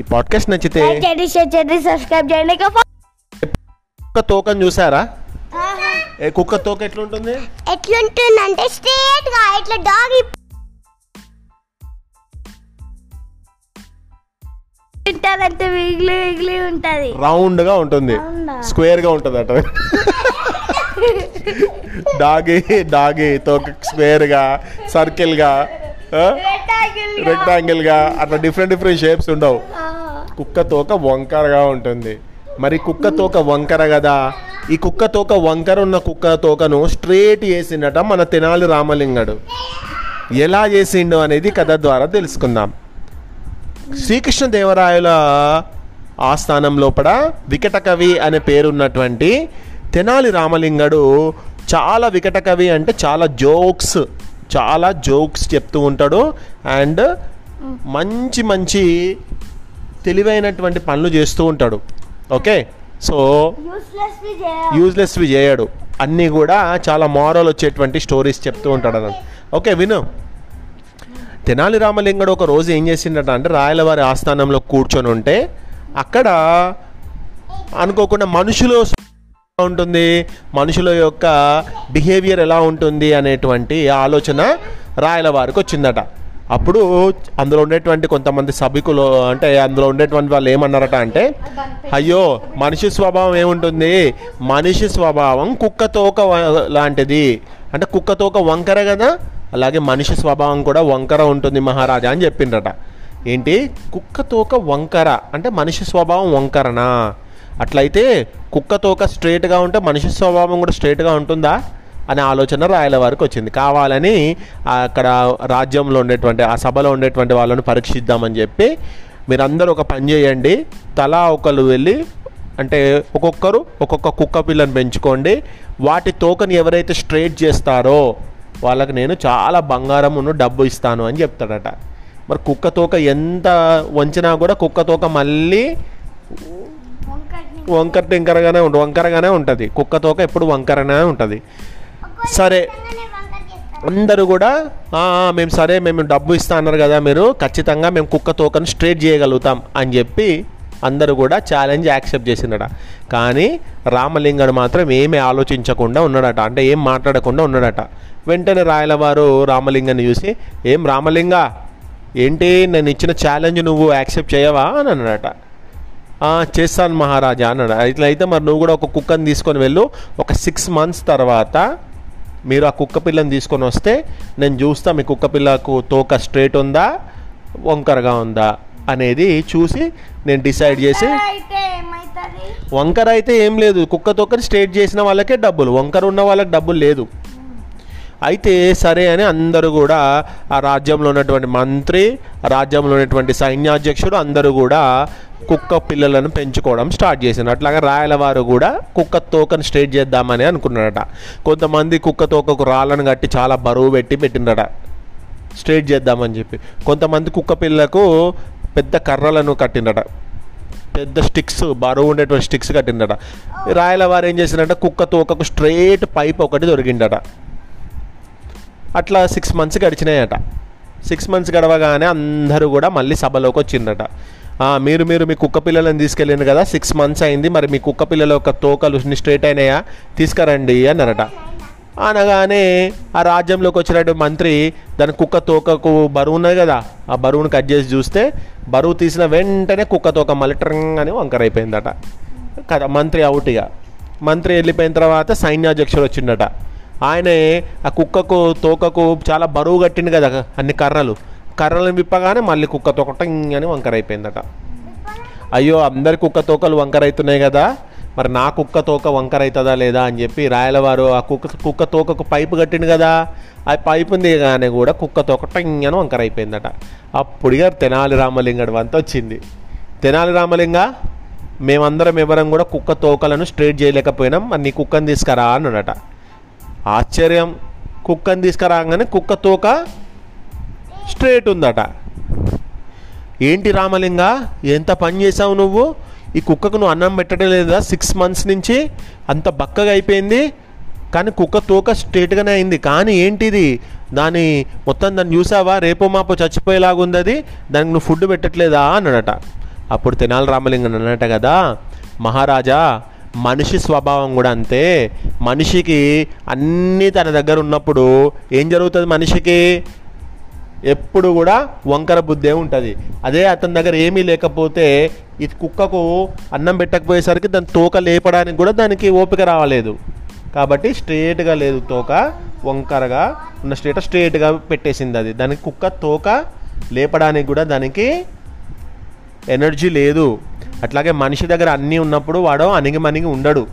ఈ పాడ్కాస్ట్ నచ్చితే చేయండి షేర్ చేయండి సబ్స్క్రైబ్ చేయండి కుక్క తోకని చూసారా? ఏ కుక్క తోక ఎట్లుంటుంది? ఎట్లుంటుందంటే స్ట్రేట్గా ఇట్లా డాగ్ ఉంటుందంటే విగిలి విగిలి ఉంటది. రౌండ్గా ఉంటుంది? స్క్వేర్గా ఉంటుంది అట డాగి డాగి తోక స్క్వేర్గా సర్కిల్గా రెక్టాంగిల్గా అట్లా డిఫరెంట్ డిఫరెంట్ షేప్స్ ఉండవు. కుక్క తోక వంకరగా ఉంటుంది. మరి కుక్క తోక వంకర కదా? ఈ కుక్క తోక వంకర ఉన్న కుక్క తోకను స్ట్రేట్ చేసిండట మన తెనాలి రామలింగడు. ఎలా చేసిండు అనేది కథ ద్వారా తెలుసుకుందాం. శ్రీకృష్ణదేవరాయల ఆస్థానం లోపల వికట కవి అనే పేరున్నటువంటి తెనాలి రామలింగడు చాలా వికట కవి అంటే చాలా జోక్స్ చాలా జోక్స్ చెప్తూ ఉంటాడు అండ్ మంచి మంచి తెలివైనటువంటి పనులు చేస్తూ ఉంటాడు. ఓకే? సో యూజ్లెస్వి చేయడు. అన్నీ కూడా చాలా మారల్ వచ్చేటువంటి స్టోరీస్ చెప్తూ ఉంటాడు అన్నమాట. ఓకే విను. తెనాలి రామలింగడు ఒక రోజు ఏం చేసిండట అంటే రాయలవారి ఆస్థానంలో కూర్చొని ఉంటే అక్కడ అనుకోకుండా మనుషులు ఉంటుంది? మనుషుల యొక్క బిహేవియర్ ఎలా ఉంటుంది అనేటువంటి ఆలోచన రాయల వారికి వచ్చిందట. అప్పుడు అందులో ఉండేటువంటి కొంతమంది సభికులు అంటే అందులో ఉండేటువంటి వాళ్ళు ఏమన్నారట అంటే అయ్యో మనిషి స్వభావం ఏముంటుంది? మనిషి స్వభావం కుక్క తోక లాంటిది. అంటే కుక్క తోక వంకర కదా? అలాగే మనిషి స్వభావం కూడా వంకర ఉంటుంది మహారాజా అని చెప్పిండ్రట. ఏంటి? కుక్క తోక వంకర. అంటే మనిషి స్వభావం వంకరనా? అట్లయితే కుక్క తోక స్ట్రేట్గా ఉంటే మనిషి స్వభావం కూడా స్ట్రైట్గా ఉంటుందా? అనే ఆలోచన రాయల వారికి వచ్చింది. కావాలని అక్కడ రాజ్యంలో ఉండేటువంటి ఆ సభలో ఉండేటువంటి వాళ్ళని పరీక్షిద్దామని చెప్పి మీరందరూ ఒక పని చేయండి. తలా ఒకరు వెళ్ళి అంటే ఒక్కొక్కరు ఒక్కొక్క కుక్క పిల్లని పెంచుకోండి. వాటి తోకని ఎవరైతే స్ట్రైట్ చేస్తారో వాళ్ళకి నేను చాలా బంగారమును డబ్బు ఇస్తాను అని చెప్తాడట. మరి కుక్క తోక ఎంత వంచినా కూడా కుక్క తోక మళ్ళీ వంకర టింకరగానే ఉంటుంది వంకరగానే ఉంటుంది. కుక్క తోక ఎప్పుడు వంకరగానే ఉంటుంది. సరే. అందరూ కూడా "ఆ, ఆ, మేము సరే మేము డబ్బు ఇస్తా అన్నారు కదా మీరు ఖచ్చితంగా మేము కుక్క తోకను స్ట్రేట్ చేయగలుగుతాం అని చెప్పి అందరూ కూడా ఛాలెంజ్ యాక్సెప్ట్ చేసిండట కానీ రామలింగడు మాత్రం ఏమీ ఆలోచించకుండా ఉన్నాడట. అంటే ఏం మాట్లాడకుండా ఉన్నాడట. వెంటనే రాయలవారు రామలింగాన్ని చూసి ఏం రామలింగ ఏంటి? నేను ఇచ్చిన ఛాలెంజ్ నువ్వు యాక్సెప్ట్ చేయవా? అని అన్నాడట. "ఆ, చేస్తాను మహారాజా అన్నాడు. ఇట్లయితే మరి నువ్వు కూడా ఒక కుక్కని తీసుకొని వెళ్ళు. ఒక సిక్స్ మంత్స్ తర్వాత మీరు ఆ కుక్క పిల్లని తీసుకొని వస్తే నేను చూస్తా మీ కుక్క పిల్లకు తోక స్ట్రేట్ ఉందా వంకరగా ఉందా అనేది చూసి నేను డిసైడ్ చేసి అయితే వంకర అయితే ఏం లేదు. కుక్క తోకని స్ట్రేట్ చేసిన వాళ్ళకే డబ్బులు. వంకర ఉన్న వాళ్ళకి డబ్బులు లేదు. అయితే సరే అని అందరూ కూడా ఆ రాజ్యంలో ఉన్నటువంటి మంత్రి రాజ్యంలో ఉన్నటువంటి సైన్యాధ్యక్షుడు అందరూ కూడా కుక్క పిల్లలను పెంచుకోవడం స్టార్ట్ చేసింది అట్లాగే రాయలవారు కూడా కుక్క తోకను స్ట్రేట్ చేద్దామని అనుకున్నాడట కొంతమంది కుక్క తోకకు రాళ్ళను కట్టి చాలా బరువు పెట్టి పెట్టిండట స్ట్రేట్ చేద్దామని చెప్పి. కొంతమంది కుక్క పిల్లకు పెద్ద కర్రలను కట్టిండట పెద్ద స్టిక్స్ బరువు ఉండేటువంటి స్టిక్స్ కట్టిండట రాయలవారు ఏం చేసిండట కుక్క తోకకు స్ట్రేట్ పైప్ ఒకటి దొరికిండట అట్లా సిక్స్ మంత్స్ గడిచినాయట. సిక్స్ మంత్స్ గడవగానే అందరూ కూడా మళ్ళీ సభలోకి వచ్చిందట మీరు మీరు మీ కుక్క పిల్లలను తీసుకెళ్ళిండు కదా సిక్స్ మంత్స్ అయింది మరి మీ కుక్క పిల్లల యొక్క తోకలు స్ట్రేట్ అయినాయా? తీసుకురండి అన్నారట. అనగానే ఆ రాజ్యంలోకి వచ్చినట్టు మంత్రి దాని కుక్క తోకకు బరువు ఉన్నది కదా ఆ బరువును కట్ చేసి చూస్తే బరువు తీసిన వెంటనే కుక్క తోక మళ్ళీ ట్రంగ్ అని వంకరైపోయిందట. కదా మంత్రి అవుట్ ఇక. మంత్రి వెళ్ళిపోయిన తర్వాత సైన్యాధ్యక్షుడు వచ్చిండట. ఆయనే ఆ కుక్కకు తోకకు చాలా బరువు కట్టిండు కదా అన్ని కర్రలు. కర్రలను విప్పగానే మళ్ళీ కుక్క తోకట అని వంకర అయిపోయిందట అయ్యో అందరి కుక్క తోకలు వంకరవుతున్నాయి కదా. మరి నా కుక్క తోక వంకర అవుతుందా లేదా అని చెప్పి రాయలవారు ఆ కుక్క కుక్క తోకకు పైపు కట్టిండు కదా. ఆ పైపు దిగగానే కూడా కుక్క తోక టింగ్ అని వంకర అయిపోయిందట తెనాలి రామలింగడు వంత వచ్చింది. తెనాలి రామలింగ మేమందరం ఎవరం కూడా కుక్క తోకలను స్ట్రేట్ చేయలేకపోయినాం. మరి నీ కుక్కని తీసుకురా అన్నాడట. ఆశ్చర్యం. కుక్కని తీసుకురాగానే కుక్క తోక స్ట్రేట్ ఉందట. ఏంటి రామలింగ ఎంత పని చేసావు నువ్వు? ఈ కుక్కకు నువ్వు అన్నం పెట్టడం లేదా? సిక్స్ మంత్స్ నుంచి అంత బక్కగా అయిపోయింది. కానీ కుక్క తోక స్ట్రేట్గానే అయింది. కానీ ఏంటిది? దాని మొత్తం దాన్ని చూసావా? రేపో మాపో చచ్చిపోయేలాగా ఉంది అది దానికి నువ్వు ఫుడ్ పెట్టట్లేదా? అన్నాడట. అప్పుడు తెనాలి రామలింగం అన్నట కదా. మహారాజా మనిషి స్వభావం కూడా అంతే. మనిషికి అన్నీ తన దగ్గర ఉన్నప్పుడు ఏం జరుగుతుంది మనిషికి? ఎప్పుడు కూడా వంకర బుద్ధే ఉంటుంది. అదే అతని దగ్గర ఏమీ లేకపోతే ఈ కుక్కకు అన్నం పెట్టకపోయేసరికి దాని తోక లేపడానికి కూడా దానికి ఓపిక రావలేదు. కాబట్టి స్ట్రేట్గా లేదు తోక వంకరగా ఉన్న స్ట్రేట్ స్ట్రేట్గా పెట్టేసింది అది. దానికి కుక్క తోక లేపడానికి కూడా దానికి ఎనర్జీ లేదు. అట్లాగే మనిషి దగ్గర అన్నీ ఉన్నప్పుడు వాడు అణిగిమణిగి ఉండడు.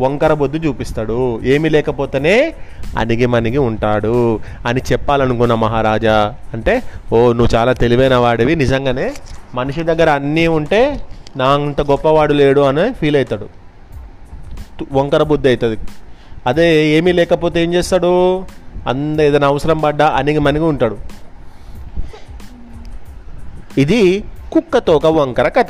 వంకర బొద్దు చూపిస్తాడు. ఏమీ లేకపోతేనే అణిగిమణిగి ఉంటాడు అని చెప్పాలనుకున్న మహారాజా. అంటే ఓ నువ్వు చాలా తెలివైన వాడివి. నిజంగానే మనిషి దగ్గర అన్నీ ఉంటే నా అంత గొప్పవాడు లేడు అని ఫీల్ అవుతాడు. వంకర బుద్ధి అవుతుంది. అదే ఏమీ లేకపోతే ఏం చేస్తాడు? అంద ఏదైనా అవసరం పడ్డా అణిగిమణిగి ఉంటాడు. ఇది కుక్కతోక వంకర కథ.